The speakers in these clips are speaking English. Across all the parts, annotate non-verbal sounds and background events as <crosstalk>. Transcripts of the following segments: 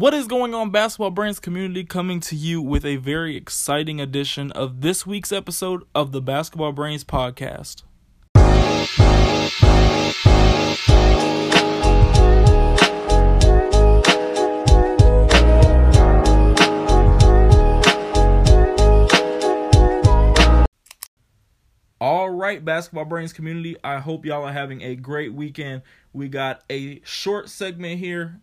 What is going on, Basketball Brains community? Coming to you with a very exciting edition of this week's episode of the Basketball Brains podcast. All right, Basketball Brains community, I hope y'all are having a great weekend. We got a short segment here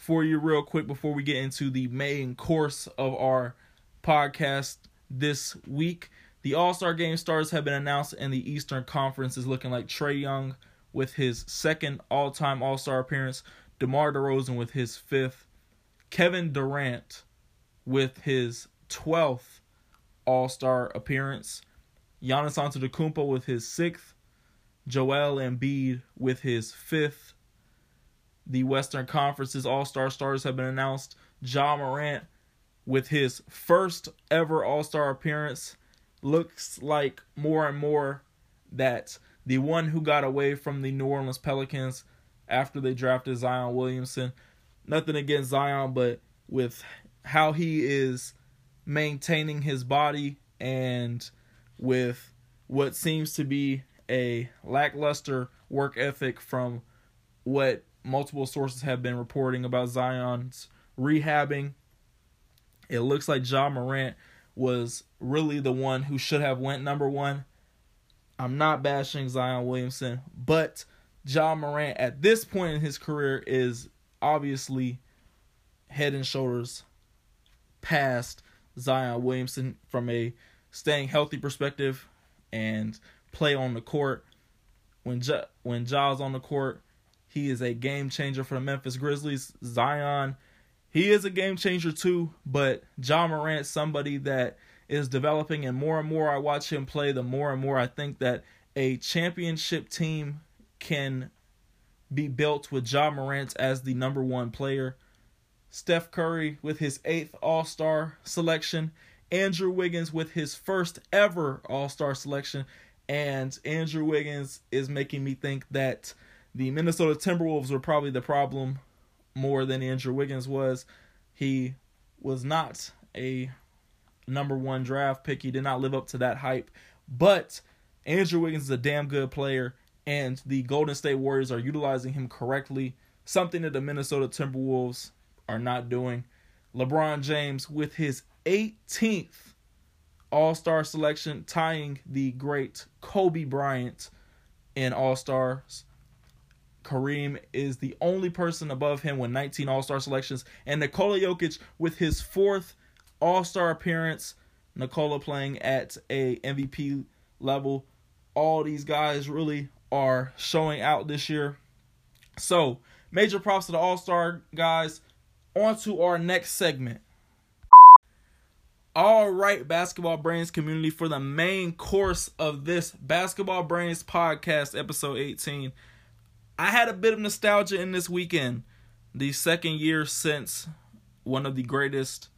for you, real quick, before we get into the main course of our podcast this week. The All Star game stars have been announced, and the Eastern Conference is looking like Trae Young with his second all time All Star appearance, DeMar DeRozan with his fifth, Kevin Durant with his 12th All Star appearance. Giannis Antetokounmpo with his sixth, Joel Embiid with his fifth. The Western Conference's All-Star stars have been announced. Ja Morant with his first ever All-Star appearance looks like more and more that the one who got away from the New Orleans Pelicans after they drafted Zion Williamson. Nothing against Zion, but with how he is maintaining his body and with what seems to be a lackluster work ethic from what multiple sources have been reporting about Zion's rehabbing. It looks like Ja Morant was really the one who should have went number one. I'm not bashing Zion Williamson, but Ja Morant at this point in his career is obviously head and shoulders past Zion Williamson from a staying healthy perspective and play on the court. When ja, when Ja's on the court, he is a game changer for the Memphis Grizzlies. Zion, he is a game changer too, but Ja Morant, somebody that is developing, and more and more I watch him play, the more and more I think that a championship team can be built with Ja Morant as the number one player. Steph Curry with his eighth All Star selection Andrew Wiggins with his first ever All Star selection. And Andrew Wiggins is making me think that the Minnesota Timberwolves were probably the problem more than Andrew Wiggins was. He was not a number one draft pick. He did not live up to that hype. But Andrew Wiggins is a damn good player, and the Golden State Warriors are utilizing him correctly, something that the Minnesota Timberwolves are not doing. LeBron James, with his 18th All Star selection, tying the great Kobe Bryant in All Stars. Kareem is the only person above him with 19 All Star selections, and Nikola Jokic with his fourth All Star appearance. Nikola playing at a MVP level. All these guys really are showing out this year. So, major props to the All Star guys. On to our next segment. All right, Basketball Brains community, for the main course of this Basketball Brains podcast, episode 18, I had a bit of nostalgia in this weekend. The second year since one of the greatest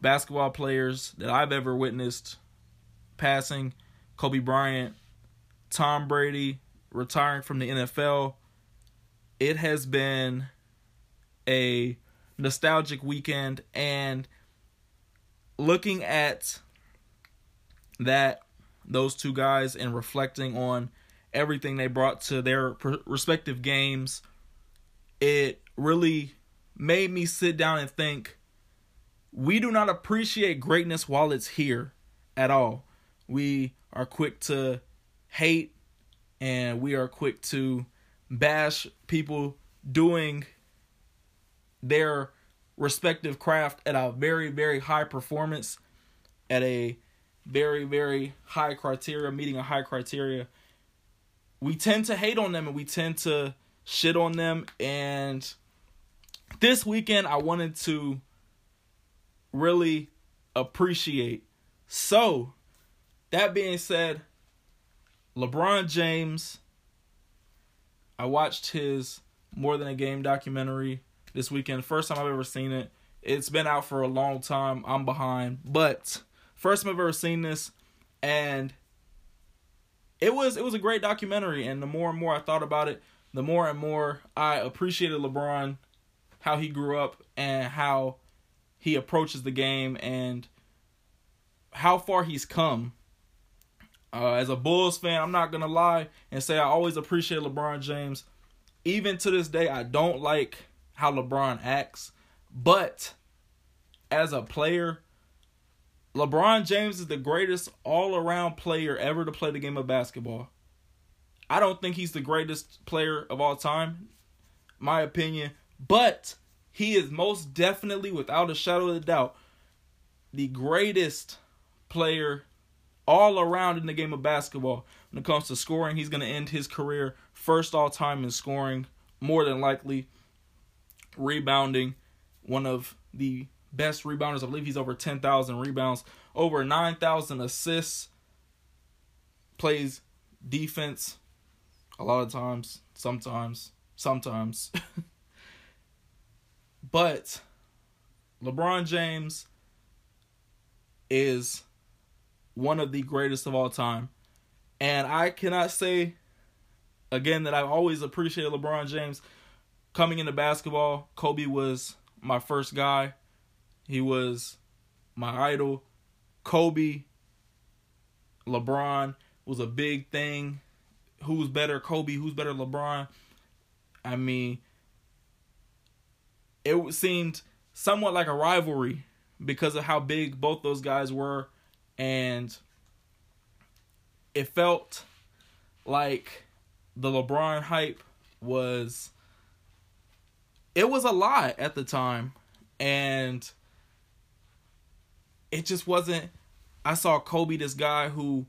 basketball players that I've ever witnessed passing, Kobe Bryant, Tom Brady retiring from the NFL. It has been a nostalgic weekend and looking at that those two guys and reflecting on everything they brought to their respective games it really made me sit down and think we do not appreciate greatness while it's here at all. We are quick to hate and we are quick to bash people doing their respective craft at a very very high performance at a very very high criteria meeting a high criteria we tend to hate on them and we tend to shit on them and this weekend I wanted to really appreciate so that being said LeBron James I watched his more than a game documentary this weekend. First time I've ever seen it. It's been out for a long time. I'm behind, but first time I've ever seen this, and it was it was a great documentary. And the more and more I thought about it, the more and more I appreciated LeBron how he grew up and how he approaches the game and how far he's come. Uh, as a Bulls fan, I'm not gonna lie and say I always appreciate LeBron James. Even to this day, I don't like how LeBron acts, but as a player, LeBron James is the greatest all-around player ever to play the game of basketball. I don't think he's the greatest player of all time, my opinion, but he is most definitely, without a shadow of a doubt, the greatest player all around in the game of basketball. When it comes to scoring, he's going to end his career first all time in scoring, more than likely. Rebounding, one of the best rebounders. I believe he's over 10,000 rebounds, over 9,000 assists. Plays defense a lot of times, sometimes, sometimes. <laughs> but LeBron James is one of the greatest of all time. And I cannot say again that I've always appreciated LeBron James coming into basketball. Kobe was my first guy. He was my idol. Kobe, LeBron was a big thing. Who's better, Kobe? Who's better, LeBron? I mean, it seemed somewhat like a rivalry because of how big both those guys were and it felt like the LeBron hype was it was a lot at the time and it just wasn't I saw Kobe this guy who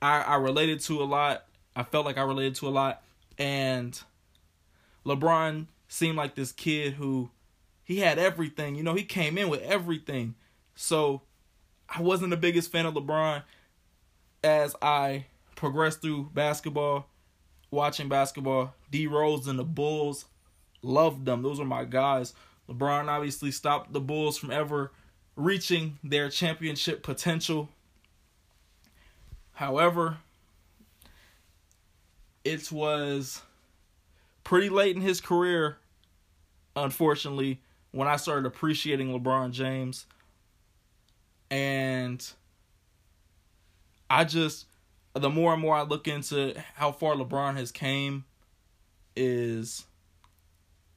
I I related to a lot. I felt like I related to a lot and LeBron seemed like this kid who he had everything. You know, he came in with everything. So I wasn't the biggest fan of LeBron as I progressed through basketball, watching basketball. D Rose and the Bulls, loved them. Those were my guys. LeBron obviously stopped the Bulls from ever reaching their championship potential. However, it was pretty late in his career, unfortunately, when I started appreciating LeBron James. And I just the more and more I look into how far LeBron has came is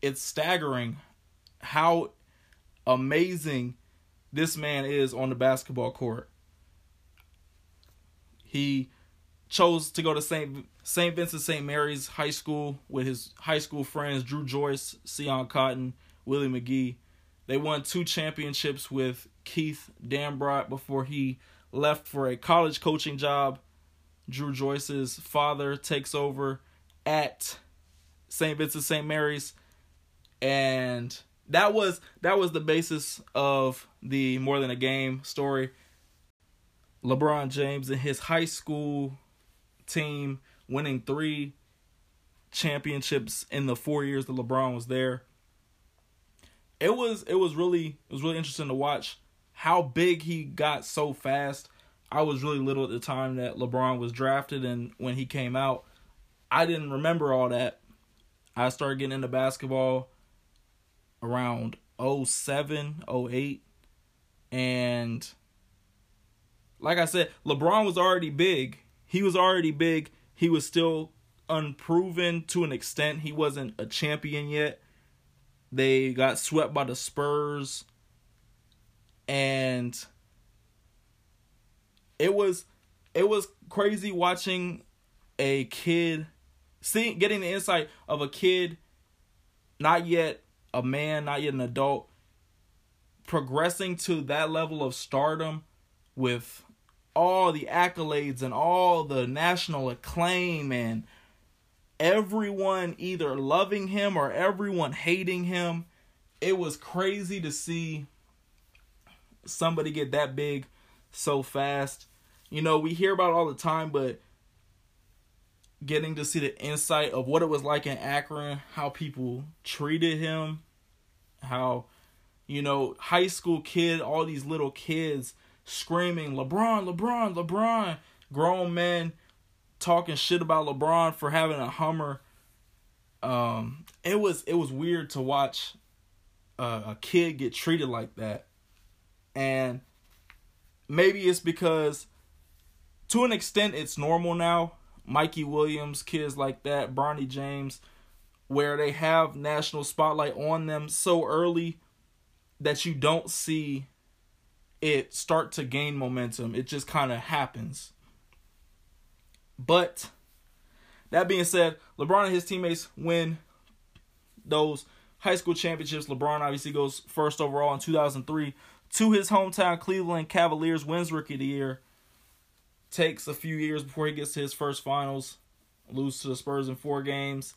it's staggering how amazing this man is on the basketball court. He chose to go to St. St. Vincent St. Mary's High School with his high school friends Drew Joyce, Sian Cotton, Willie McGee. They won two championships with Keith Dambrot before he left for a college coaching job. Drew Joyce's father takes over at St. Vincent St. Mary's and that was that was the basis of the more than a game story. LeBron James and his high school team winning 3 championships in the 4 years that LeBron was there it was it was really it was really interesting to watch how big he got so fast. I was really little at the time that LeBron was drafted and when he came out, I didn't remember all that. I started getting into basketball around 07, 08 and like I said, LeBron was already big. He was already big. He was still unproven to an extent. He wasn't a champion yet. They got swept by the Spurs. And it was it was crazy watching a kid seeing getting the insight of a kid not yet a man, not yet an adult progressing to that level of stardom with all the accolades and all the national acclaim and everyone either loving him or everyone hating him. It was crazy to see somebody get that big so fast. You know, we hear about all the time, but getting to see the insight of what it was like in Akron, how people treated him, how, you know, high school kid, all these little kids screaming, LeBron, LeBron, LeBron, grown men talking shit about LeBron for having a Hummer. Um, it was it was weird to watch a kid get treated like that. And maybe it's because to an extent it's normal now. Mikey Williams, kids like that, Bronny James, where they have national spotlight on them so early that you don't see it start to gain momentum. It just kind of happens. But that being said, LeBron and his teammates win those high school championships. LeBron obviously goes first overall in 2003 to his hometown Cleveland Cavaliers, wins Rookie of the Year. Takes a few years before he gets to his first finals, lose to the Spurs in four games.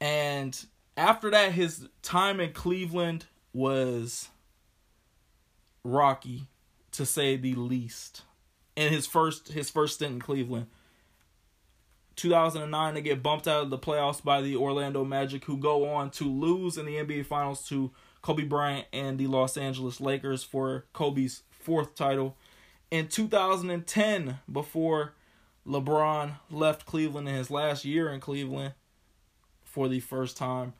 And after that, his time in Cleveland was rocky, to say the least. In his first his first stint in Cleveland. 2009, they get bumped out of the playoffs by the Orlando Magic, who go on to lose in the NBA Finals to Kobe Bryant and the Los Angeles Lakers for Kobe's fourth title. In 2010, before LeBron left Cleveland in his last year in Cleveland for the first time,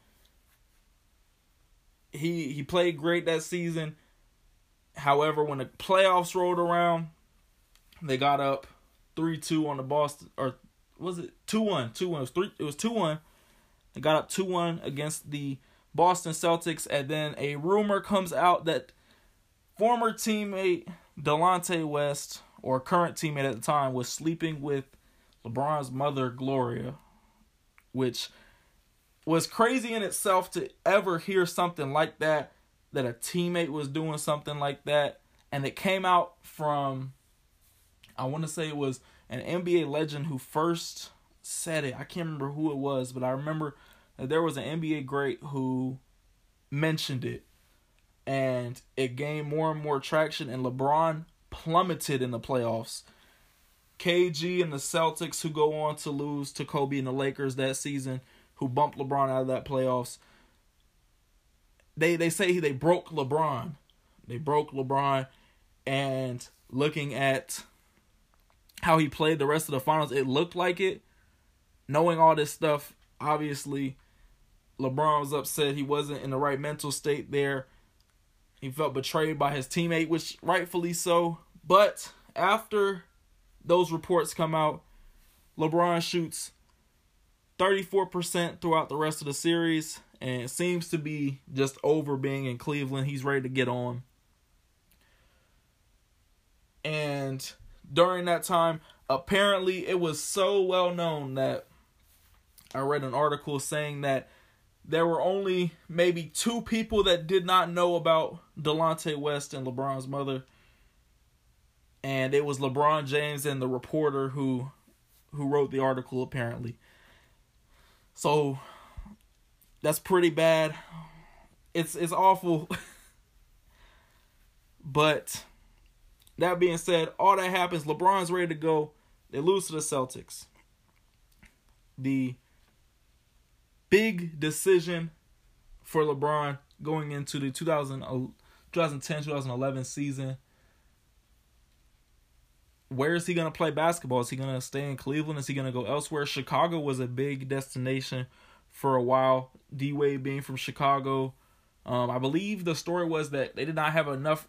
he he played great that season. However, when the playoffs rolled around, they got up 3-2 on the Boston or was it 2-1? 2-1. It was 3 it was 2-1. They got up 2-1 against the Boston Celtics and then a rumor comes out that former teammate Delonte West or current teammate at the time was sleeping with LeBron's mother Gloria, which was crazy in itself to ever hear something like that that a teammate was doing something like that and it came out from I want to say it was an NBA legend who first said it. I can't remember who it was, but I remember that there was an NBA great who mentioned it. And it gained more and more traction, and LeBron plummeted in the playoffs. KG and the Celtics, who go on to lose to Kobe and the Lakers that season, who bumped LeBron out of that playoffs. They they say they broke LeBron. They broke LeBron, and looking at how he played the rest of the finals, it looked like it. Knowing all this stuff, obviously, LeBron was upset he wasn't in the right mental state there. He felt betrayed by his teammate, which rightfully so. But after those reports come out, LeBron shoots 34% throughout the rest of the series and seems to be just over being in Cleveland. He's ready to get on. And during that time, apparently it was so well known that I read an article saying that there were only maybe two people that did not know about Delonte West and LeBron's mother. And it was LeBron James and the reporter who who wrote the article apparently. So that's pretty bad. It's it's awful. <laughs> but that being said, all that happens, LeBron's ready to go. They lose to the Celtics. The big decision for LeBron going into the 2000, 2010 2011 season. Where is he going to play basketball? Is he going to stay in Cleveland? Is he going to go elsewhere? Chicago was a big destination for a while. D Wade being from Chicago. Um, I believe the story was that they did not have enough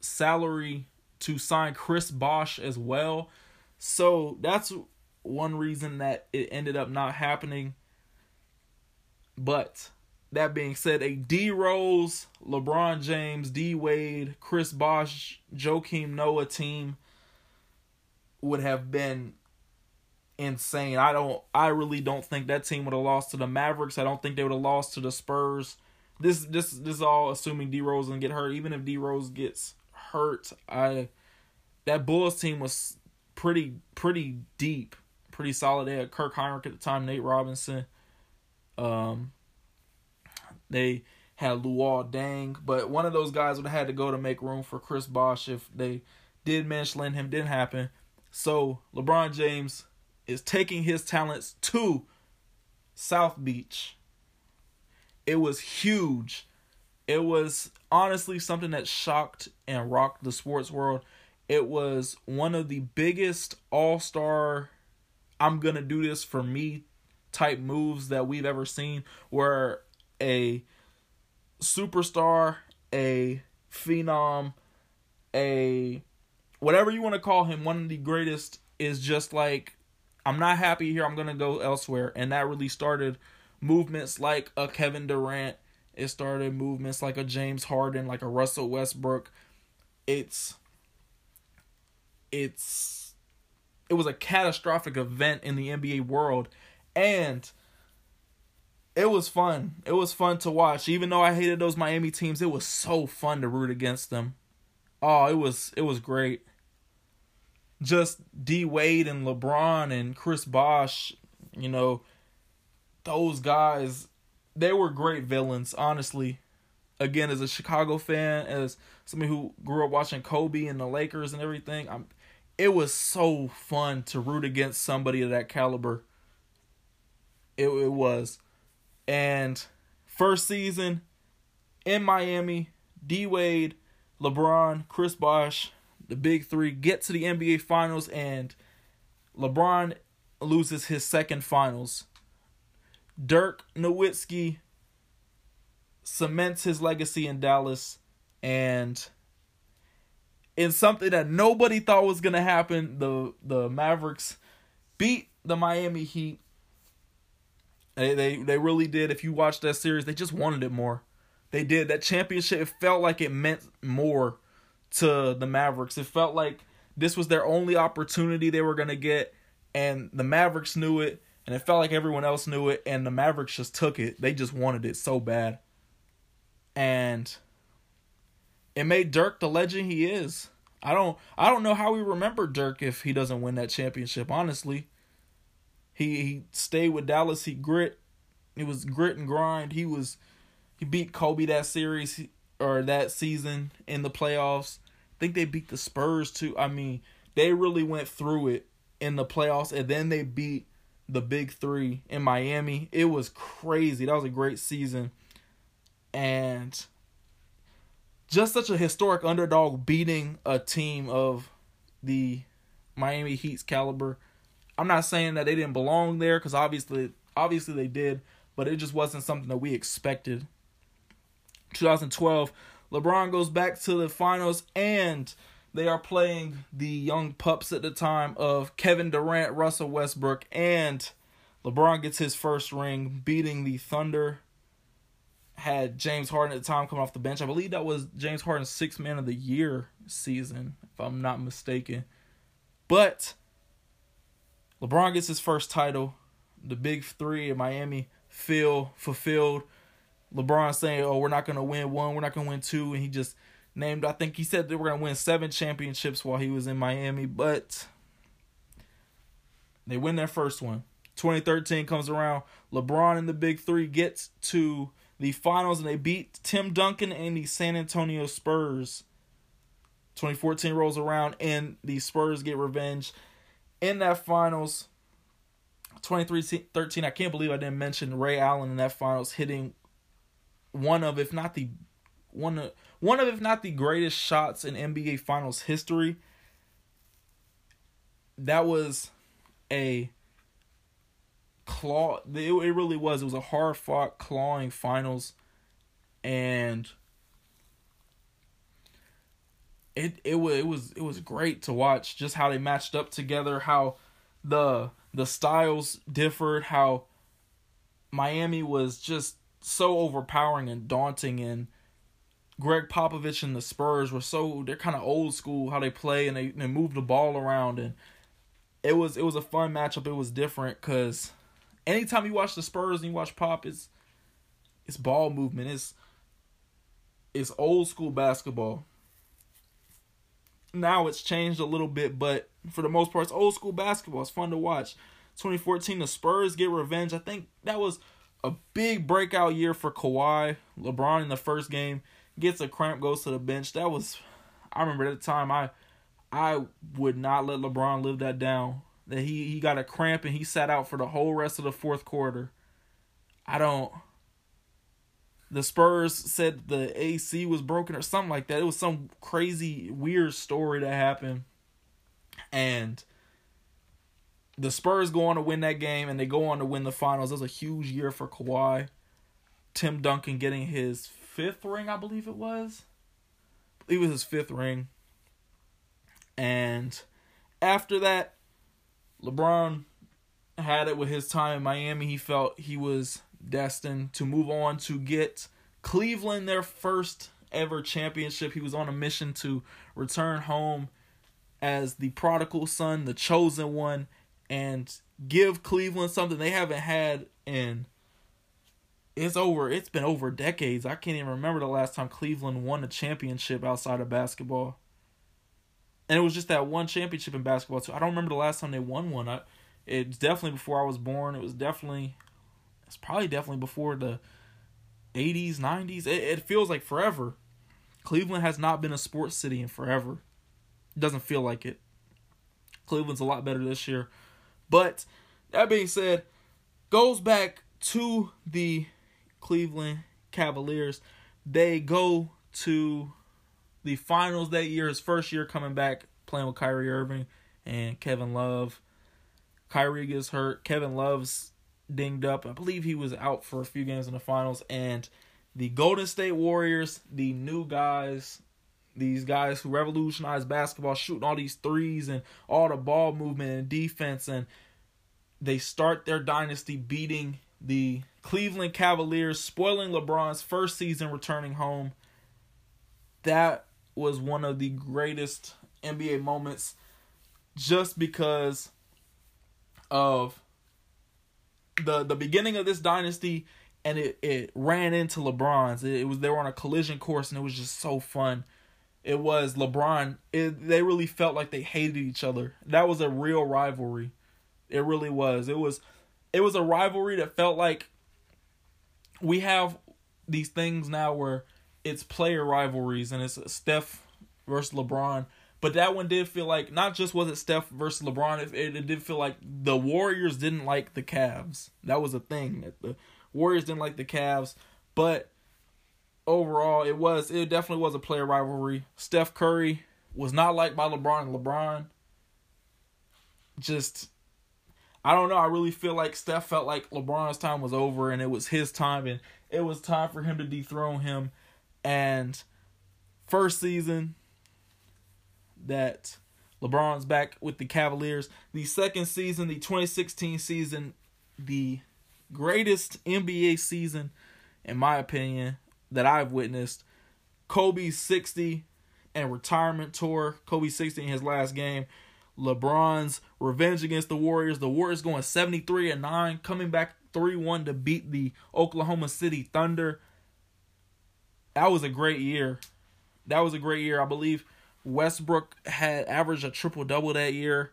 salary to sign Chris Bosh as well. So that's one reason that it ended up not happening. But that being said, a D Rose, LeBron James, D Wade, Chris Bosh, Joakim Noah team would have been insane. I don't I really don't think that team would have lost to the Mavericks. I don't think they would have lost to the Spurs. This this this is all assuming D Rose doesn't get hurt. Even if D Rose gets hurt, I that Bulls team was pretty pretty deep, pretty solid. They had Kirk Hinrich at the time, Nate Robinson. Um they had Luol Deng, but one of those guys would have had to go to make room for Chris Bosh if they did manage to lend him. Didn't happen. So LeBron James is taking his talents to South Beach. It was huge. It was honestly something that shocked and rocked the sports world. It was one of the biggest all star, I'm going to do this for me type moves that we've ever seen, where a superstar, a phenom, a whatever you want to call him, one of the greatest is just like I'm not happy here, I'm going to go elsewhere. And that really started movements like a Kevin Durant, it started movements like a James Harden, like a Russell Westbrook. It's it's it was a catastrophic event in the NBA world and it was fun. It was fun to watch. Even though I hated those Miami teams, it was so fun to root against them. Oh, it was it was great. Just D Wade and LeBron and Chris Bosh, you know, those guys, they were great villains, honestly. Again, as a Chicago fan, as somebody who grew up watching Kobe and the Lakers and everything, I'm it was so fun to root against somebody of that caliber. It it was. And first season in Miami, D Wade, LeBron, Chris Bosh, the big three get to the NBA Finals, and LeBron loses his second finals. Dirk Nowitzki cements his legacy in Dallas, and in something that nobody thought was gonna happen, the the Mavericks beat the Miami Heat they, they they really did. If you watch that series, they just wanted it more. They did that championship. It felt like it meant more to the Mavericks. It felt like this was their only opportunity they were gonna get, and the Mavericks knew it, and it felt like everyone else knew it, and the Mavericks just took it. They just wanted it so bad, and it made Dirk the legend he is. I don't I don't know how we remember Dirk if he doesn't win that championship. Honestly, he he stayed with Dallas. He grit. It was grit and grind. He was he beat Kobe that series or that season in the playoffs. I think they beat the Spurs too. I mean, they really went through it in the playoffs and then they beat the big 3 in Miami. It was crazy. That was a great season. And just such a historic underdog beating a team of the Miami Heat's caliber I'm not saying that they didn't belong there because obviously, obviously they did, but it just wasn't something that we expected. 2012, LeBron goes back to the finals and they are playing the young pups at the time of Kevin Durant, Russell Westbrook, and LeBron gets his first ring, beating the Thunder. Had James Harden at the time coming off the bench. I believe that was James Harden's sixth man of the year season, if I'm not mistaken. But LeBron gets his first title. The big three in Miami feel fulfilled. LeBron saying, "Oh, we're not gonna win one, we're not gonna win two, and he just named. I think he said they were gonna win seven championships while he was in Miami, but they win their first one. 2013 comes around. LeBron and the big three gets to the finals and they beat Tim Duncan and the San Antonio Spurs. 2014 rolls around and the Spurs get revenge in that finals 23-13 i can't believe i didn't mention ray allen in that finals hitting one of if not the one of one of if not the greatest shots in nba finals history. That was a claw it, it really was. It was a hard fought clawing finals and it it was it was it was great to watch just how they matched up together, how the the styles differed, how Miami was just so overpowering and daunting and Gregg Popovich and the Spurs were so they're kind of old school how they play and they, they move the ball around and it was it was a fun matchup. It was different because anytime you watch the Spurs and you watch Pop, it's it's ball movement. It's it's old school basketball now it's changed a little bit, but for the most part, it's old school basketball. It's fun to watch. 2014, the Spurs get revenge. I think that was a big breakout year for Kawhi. LeBron in the first game gets a cramp, goes to the bench. That was, I remember at the time, I, I would not let LeBron live that down. That he he got a cramp and he sat out for the whole rest of the fourth quarter. I don't the Spurs said the AC was broken or something like that. It was some crazy weird story that happened. And the Spurs go on to win that game and they go on to win the finals. That was a huge year for Kawhi. Tim Duncan getting his fifth ring, I believe it was. It was his fifth ring. And after that, LeBron had it with his time in Miami. He felt he was destined to move on to get Cleveland their first ever championship. He was on a mission to return home as the prodigal son, the chosen one, and give Cleveland something they haven't had in it's over it's been over decades. I can't even remember the last time Cleveland won a championship outside of basketball. And it was just that one championship in basketball too. I don't remember the last time they won one. I it's definitely before I was born. It was definitely it's probably definitely before the 80s, 90s. It, it feels like forever. Cleveland has not been a sports city in forever. It doesn't feel like it. Cleveland's a lot better this year. But that being said, goes back to the Cleveland Cavaliers. They go to the finals that year, his first year coming back playing with Kyrie Irving and Kevin Love. Kyrie gets hurt. Kevin Love's dinged up. I believe he was out for a few games in the finals. And the Golden State Warriors, the new guys, these guys who revolutionized basketball, shooting all these threes and all the ball movement and defense, and they start their dynasty beating the Cleveland Cavaliers, spoiling LeBron's first season returning home. That was one of the greatest NBA moments just because of the the beginning of this dynasty and it, it ran into LeBron's. It, it was they were on a collision course and it was just so fun. It was LeBron. It, they really felt like they hated each other. That was a real rivalry. It really was. It was it was a rivalry that felt like we have these things now where it's player rivalries and it's Steph versus LeBron. But that one did feel like not just was it Steph versus LeBron, it, it did feel like the Warriors didn't like the Cavs. That was a thing. That the Warriors didn't like the Cavs, but overall it was it definitely was a player rivalry. Steph Curry was not liked by LeBron and LeBron just I don't know. I really feel like Steph felt like LeBron's time was over and it was his time and it was time for him to dethrone him. And first season that LeBron's back with the Cavaliers. The second season, the 2016 season, the greatest NBA season, in my opinion, that I've witnessed. Kobe's 60 and retirement tour. Kobe 60 in his last game. LeBron's revenge against the Warriors. The Warriors going 73 and 9, coming back 3 1 to beat the Oklahoma City Thunder. That was a great year. That was a great year. I believe Westbrook had averaged a triple double that year.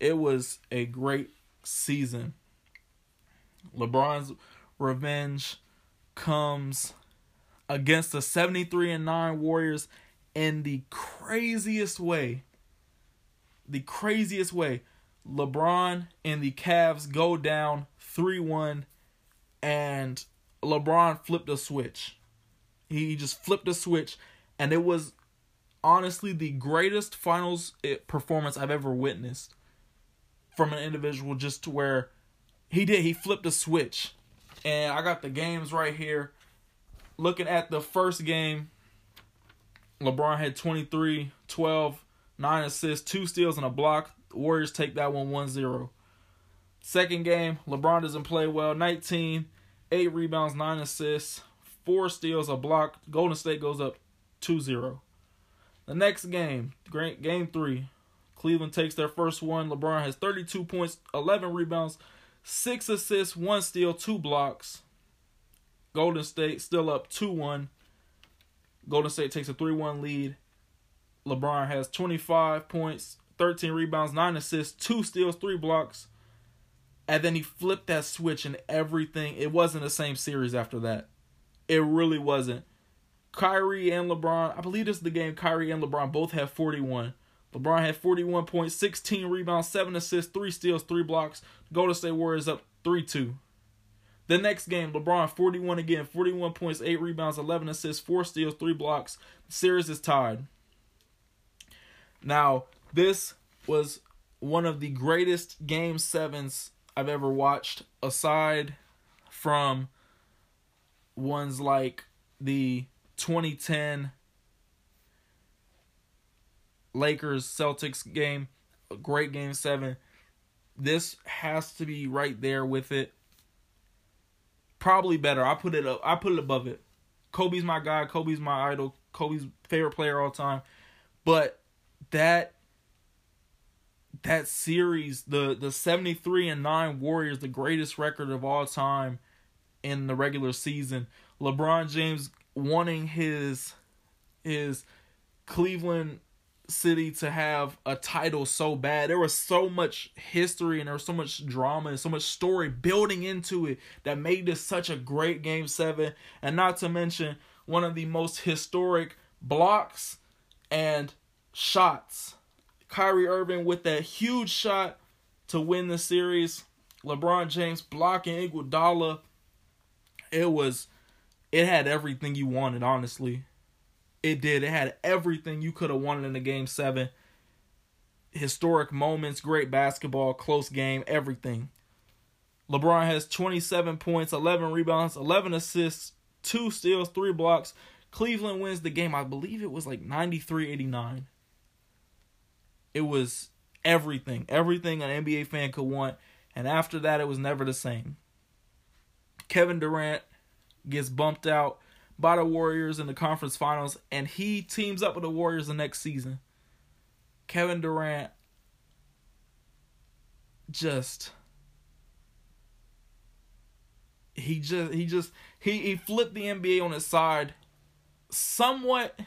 It was a great season. LeBron's revenge comes against the 73 and 9 Warriors in the craziest way the craziest way. LeBron and the Cavs go down 3 1, and LeBron flipped a switch. He just flipped a switch, and it was honestly the greatest finals eh, performance I've ever witnessed from an individual, just to where he did, he flipped a switch. And I got the games right here. Looking at the first game, LeBron had 23, 12, nine assists, two steals, and a block. The Warriors take that one 1 0. Second game, LeBron doesn't play well. 19, 8 rebounds, 9 assists, 4 steals, a block. Golden State goes up 2 0. The next game, game 3, Cleveland takes their first one. LeBron has 32 points, 11 rebounds, 6 assists, 1 steal, 2 blocks. Golden State still up 2 1. Golden State takes a 3 1 lead. LeBron has 25 points, 13 rebounds, 9 assists, 2 steals, 3 blocks. And then he flipped that switch and everything. It wasn't the same series after that. It really wasn't. Kyrie and LeBron, I believe this is the game Kyrie and LeBron both have 41. LeBron had 41 points, 16 rebounds, 7 assists, 3 steals, 3 blocks. Golden State Warriors up 3 2. The next game, LeBron 41 again, 41 points, 8 rebounds, 11 assists, 4 steals, 3 blocks. The series is tied. Now, this was one of the greatest game sevens I've ever watched, aside from ones like the 2010 Lakers Celtics game, a great game 7. This has to be right there with it. Probably better. I put it up I put it above it. Kobe's my guy, Kobe's my idol, Kobe's favorite player all time. But that that series, the the 73 and 9 Warriors, the greatest record of all time in the regular season. LeBron James wanting his his Cleveland City to have a title so bad. There was so much history and there was so much drama and so much story building into it that made this such a great game 7 and not to mention one of the most historic blocks and shots Kyrie Irving with that huge shot to win the series. LeBron James blocking Iguodala. It was, it had everything you wanted. Honestly, it did. It had everything you could have wanted in a game seven. Historic moments, great basketball, close game, everything. LeBron has 27 points, 11 rebounds, 11 assists, two steals, three blocks. Cleveland wins the game. I believe it was like 93 89. It was everything, everything an NBA fan could want. And after that, it was never the same. Kevin Durant gets bumped out by the Warriors in the conference finals, and he teams up with the Warriors the next season. Kevin Durant just he just he just he he flipped the NBA on its side somewhat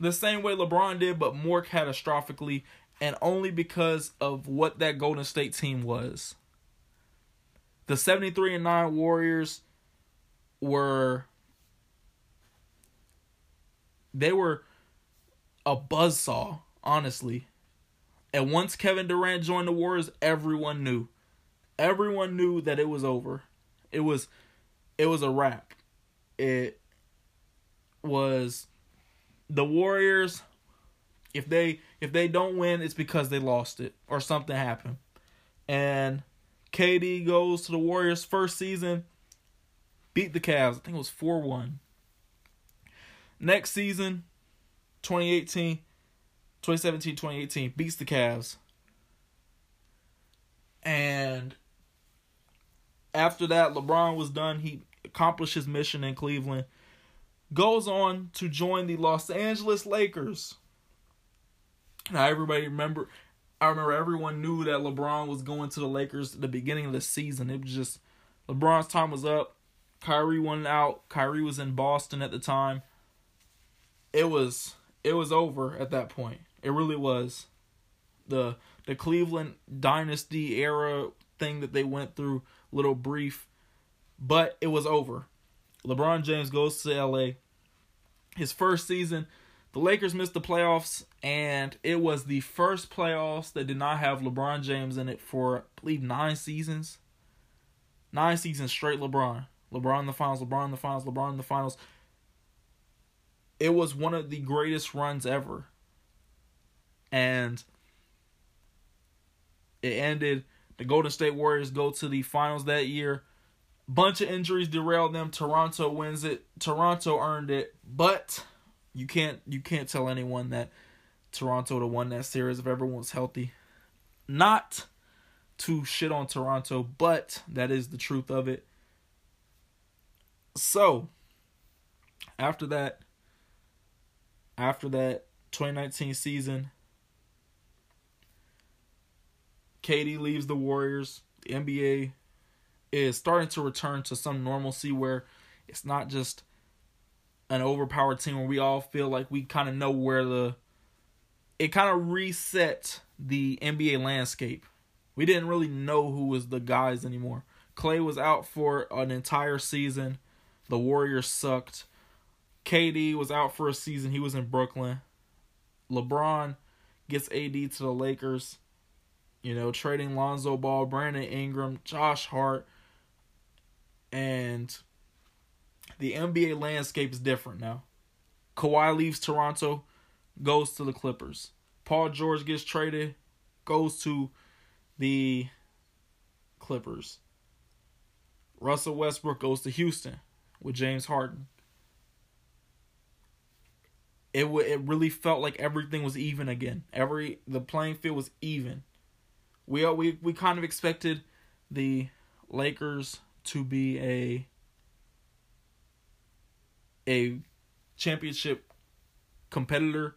the same way LeBron did, but more catastrophically, and only because of what that Golden State team was. The 73 and 9 Warriors were they were a buzzsaw, honestly. And once Kevin Durant joined the Warriors, everyone knew. Everyone knew that it was over. It was it was a wrap. It was the Warriors, if they if they don't win, it's because they lost it or something happened. And KD goes to the Warriors first season, beat the Cavs. I think it was 4-1. Next season, 2018, 2017, 2018, beats the Cavs. And after that, LeBron was done. He accomplished his mission in Cleveland goes on to join the Los Angeles Lakers. Now everybody remember I remember everyone knew that LeBron was going to the Lakers at the beginning of the season. It was just LeBron's time was up. Kyrie went out. Kyrie was in Boston at the time. It was it was over at that point. It really was. The the Cleveland dynasty era thing that they went through, little brief, but it was over. LeBron James goes to LA. His first season, the Lakers missed the playoffs, and it was the first playoffs that did not have LeBron James in it for, I believe, nine seasons. Nine seasons straight LeBron. LeBron in the finals, LeBron in the finals, LeBron in the finals. It was one of the greatest runs ever. And it ended. The Golden State Warriors go to the finals that year bunch of injuries derailed them. Toronto wins it. Toronto earned it, but you can't you can't tell anyone that Toronto would have won that series if everyone's healthy. Not to shit on Toronto, but that is the truth of it. So, after that, after that 2019 season, KD leaves the Warriors. The NBA is starting to return to some normalcy where it's not just an overpowered team where we all feel like we kind of know where the it kind of reset the NBA landscape. We didn't really know who was the guys anymore. Clay was out for an entire season. The Warriors sucked. KD was out for a season. He was in Brooklyn. LeBron gets AD to the Lakers. You know, trading Lonzo Ball, Brandon Ingram, Josh Hart, and the NBA landscape is different now. Kawhi leaves Toronto, goes to the Clippers. Paul George gets traded, goes to the Clippers. Russell Westbrook goes to Houston with James Harden. it w- it really felt like everything was even again. Every the playing field was even. We we we kind of expected the Lakers to be a a championship competitor,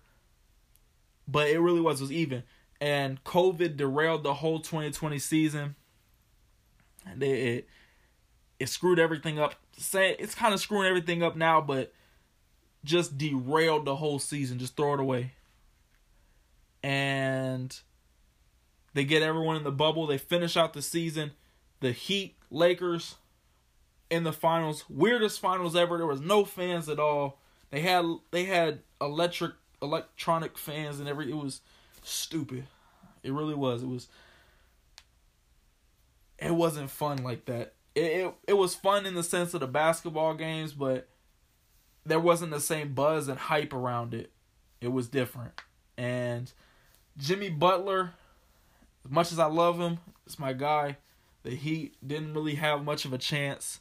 but it really was was even. And COVID derailed the whole 2020 season. And it, it it screwed everything up. Say it's kind of screwing everything up now, but just derailed the whole season. Just throw it away. And they get everyone in the bubble. They finish out the season. The Heat, Lakers in the finals. Weirdest finals ever. There was no fans at all. They had they had electric electronic fans and every it was stupid. It really was. It was it wasn't fun like that. It, it it was fun in the sense of the basketball games, but there wasn't the same buzz and hype around it. It was different. And Jimmy Butler, as much as I love him, it's my guy. The Heat didn't really have much of a chance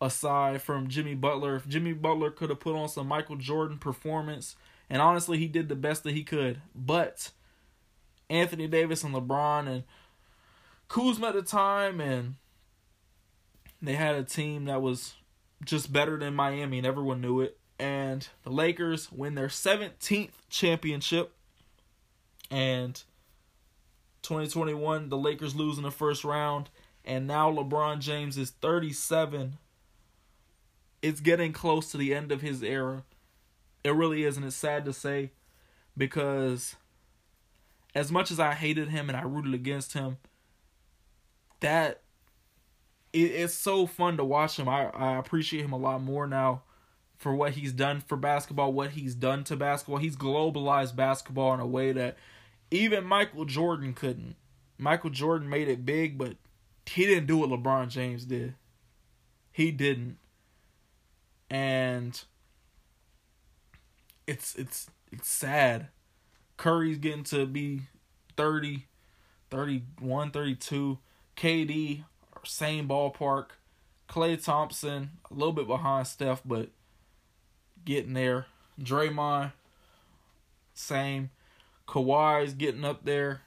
aside from Jimmy Butler. If Jimmy Butler could have put on some Michael Jordan performance, and honestly, he did the best that he could. But Anthony Davis and LeBron and Kuzma at the time, and they had a team that was just better than Miami, and everyone knew it. And the Lakers win their 17th championship. And 2021, the Lakers lose in the first round. And now LeBron James is 37. It's getting close to the end of his era. It really is, and it's sad to say because as much as I hated him and I rooted against him, that it, it's so fun to watch him. I, I appreciate him a lot more now for what he's done for basketball, what he's done to basketball. He's globalized basketball in a way that even Michael Jordan couldn't. Michael Jordan made it big, but he didn't do what LeBron James did. He didn't. And it's it's it's sad. Curry's getting to be 30, 31, 32. KD same ballpark. Klay Thompson, a little bit behind Steph, but getting there. Draymond, same. Kawhi's getting up there.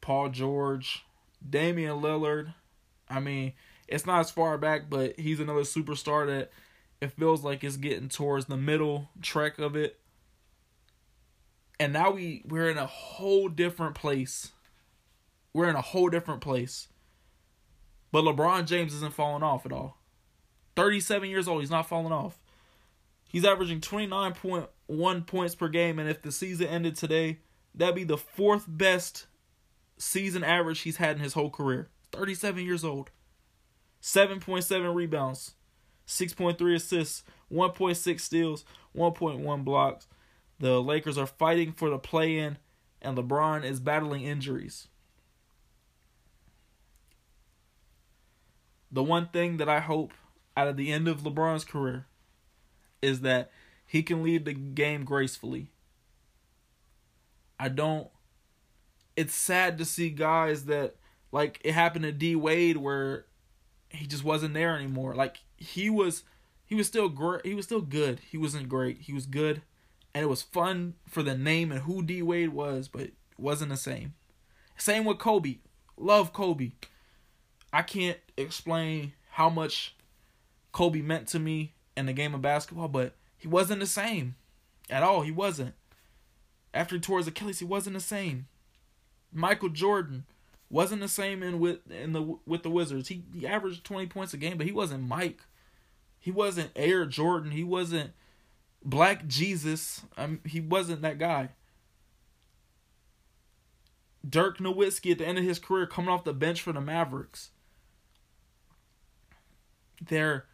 Paul George, Damian Lillard. I mean, it's not as far back, but he's another superstar that it feels like it's getting towards the middle track of it. And now we we're in a whole different place we're in a whole different place. But LeBron James isn't falling off at all. 37 years old, he's not falling off. He's averaging 29.1 points per game, and if the season ended today, that'd be the fourth best season average he's had in his whole career. 37 years old. 7.7 rebounds, 6.3 assists, 1.6 steals, 1.1 blocks. The Lakers are fighting for the play in, and LeBron is battling injuries. The one thing that I hope out of the end of LeBron's career is that he can leave the game gracefully. I don't it's sad to see guys that like it happened to D Wade where he just wasn't there anymore. Like he was he was still great. He was still good. He wasn't great. He was good and it was fun for the name and who D Wade was, but it wasn't the same. Same with Kobe. Love Kobe. I can't explain how much Kobe meant to me in the game of basketball, but he wasn't the same at all. He wasn't. After he tore his Achilles, he wasn't the same. Michael Jordan wasn't the same in with in the with the Wizards. He he averaged twenty points a game, but he wasn't Mike. He wasn't Air Jordan. He wasn't Black Jesus. Mean, he wasn't that guy. Dirk Nowitzki at the end of his career coming off the bench for the Mavericks there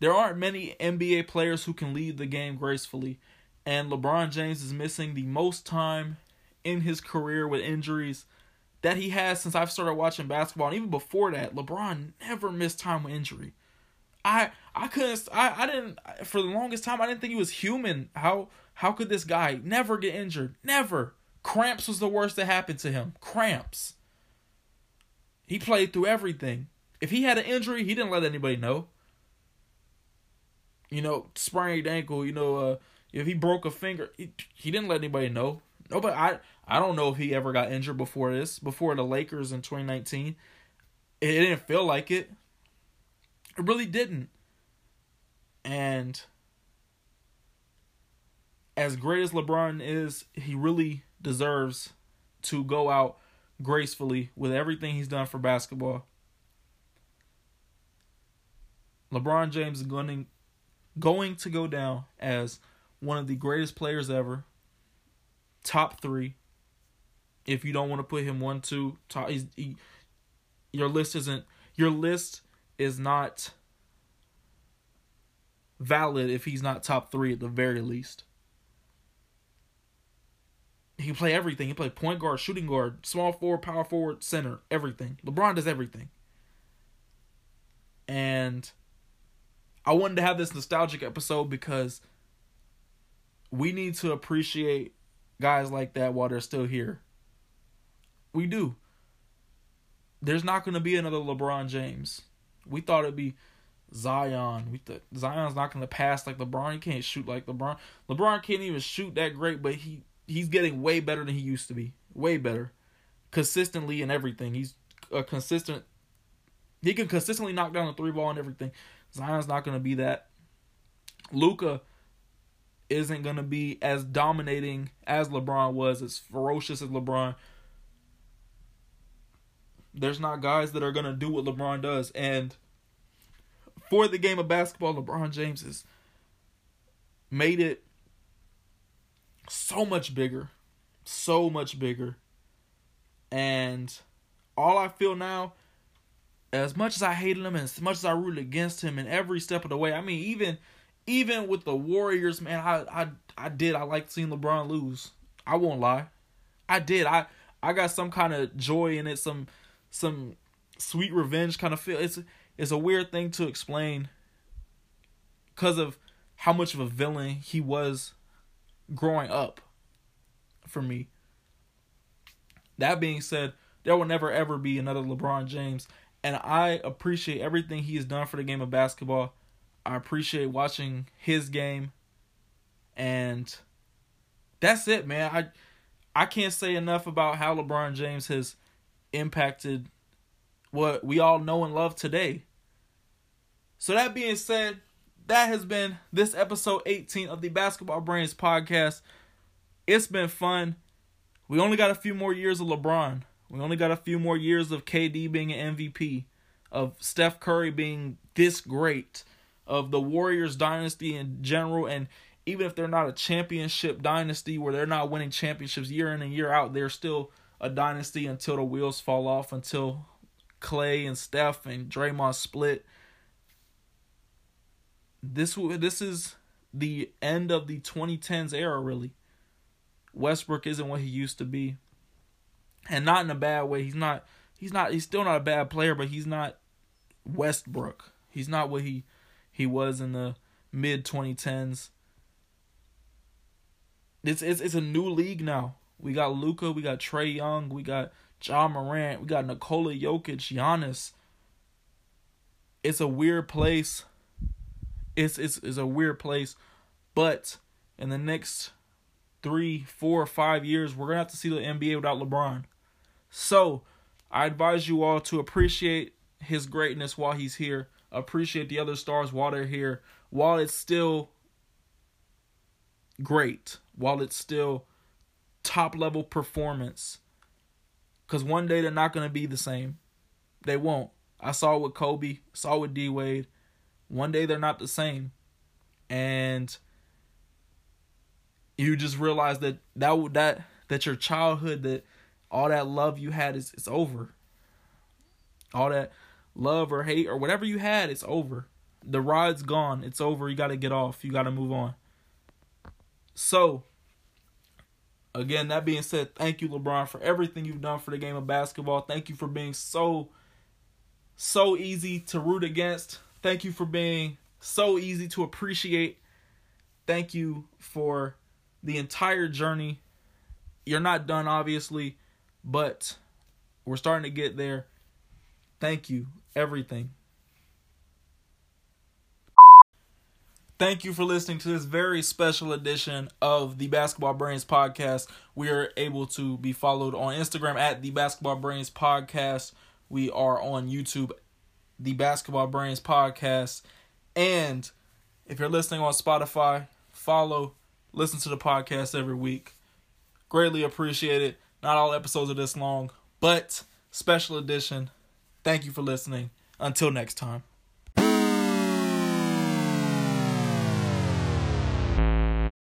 there aren't many NBA players who can lead the game gracefully, and LeBron James is missing the most time in his career with injuries that he has since I've started watching basketball. And even before that, LeBron never missed time with injury. I I couldn't I, I didn't for the longest time I didn't think he was human. How how could this guy never get injured? Never. Cramps was the worst that happened to him. Cramps. He played through everything. If he had an injury, he didn't let anybody know. you know, sprained ankle, you know, uh, if he broke a finger, he, he didn't let anybody know. Nobody, I, I don't know if he ever got injured before this, before the Lakers in 2019. It didn't feel like it. It really didn't. And as great as LeBron is, he really deserves to go out gracefully with everything he's done for basketball. LeBron James is going going to go down as one of the greatest players ever. Top three. If you don't want to put him one, two, top, he, your list isn't your list is not valid if he's not top three at the very least. He can play everything. He play point guard, shooting guard, small forward, power forward, center, everything. LeBron does everything. And I wanted to have this nostalgic episode because we need to appreciate guys like that while they're still here. We do. There's not going to be another LeBron James. We thought it'd be Zion. We thought Zion's not going to pass like LeBron. He can't shoot like LeBron. LeBron can't even shoot that great, but he he's getting way better than he used to be. Way better, consistently and everything. He's a consistent. He can consistently knock down the three ball and everything. Zion's not going to be that. Luka isn't going to be as dominating as LeBron was, as ferocious as LeBron. There's not guys that are going to do what LeBron does. And for the game of basketball, LeBron James has made it so much bigger. So much bigger. And all I feel now as much as I hated him and as much as I rooted against him in every step of the way, I mean, even even with the Warriors, man, I I I did I liked seeing LeBron lose. I won't lie, I did. I I got some kind of joy in it, some some sweet revenge kind of feel. It's it's a weird thing to explain because of how much of a villain he was growing up for me. That being said, there will never ever be another LeBron James and I appreciate everything he has done for the game of basketball. I appreciate watching his game, and that's it, man. I I can't say enough about how LeBron James has impacted what we all know and love today. So that being said, that has been this episode 18 of the Basketball Brains podcast. It's been fun. We only got a few more years of LeBron. We only got a few more years of KD being an MVP, of Steph Curry being this great, of the Warriors dynasty in general, and even if they're not a championship dynasty where they're not winning championships year in and year out, they're still a dynasty until the wheels fall off, until Klay and Steph and Draymond split. This this is the end of the 2010s era, really. Westbrook isn't what he used to be and not in a bad way. He's not. He's not. He's still not a bad player, but he's not Westbrook. He's not what he he was in the mid 2010s. It's it's it's a new league now. We got Luka, we got Trae Young, we got Ja Morant, we got Nikola Jokic, Giannis. It's a weird place. It's it's it's a weird place, but in the next three, four, five years, we're gonna have to see the NBA without LeBron. So, I advise you all to appreciate his greatness while he's here, appreciate the other stars while they're here, while it's still great, while it's still top level performance. Because one day they're not going to be the same. They won't. I saw it with Kobe, saw it with D Wade. One day they're not the same. And you just realize that that that that your childhood that all that love you had is it's over. All that love or hate or whatever you had, it's over. The ride's gone. It's over. You got to get off. You got to move on. So, again, that being said, thank you, LeBron, for everything you've done for the game of basketball. Thank you for being so, so easy to root against. Thank you for being so easy to appreciate. Thank you for the entire journey. You're not done, obviously. But we're starting to get there. Thank you. Everything. Thank you for listening to this very special edition of the Basketball Brains podcast. We are able to be followed on Instagram at the Basketball Brains podcast. We are on YouTube, the Basketball Brains podcast. And if you're listening on Spotify, follow, listen to the podcast every week. Greatly appreciate it. Not all episodes are this long, but special edition. Thank you for listening. Until next time.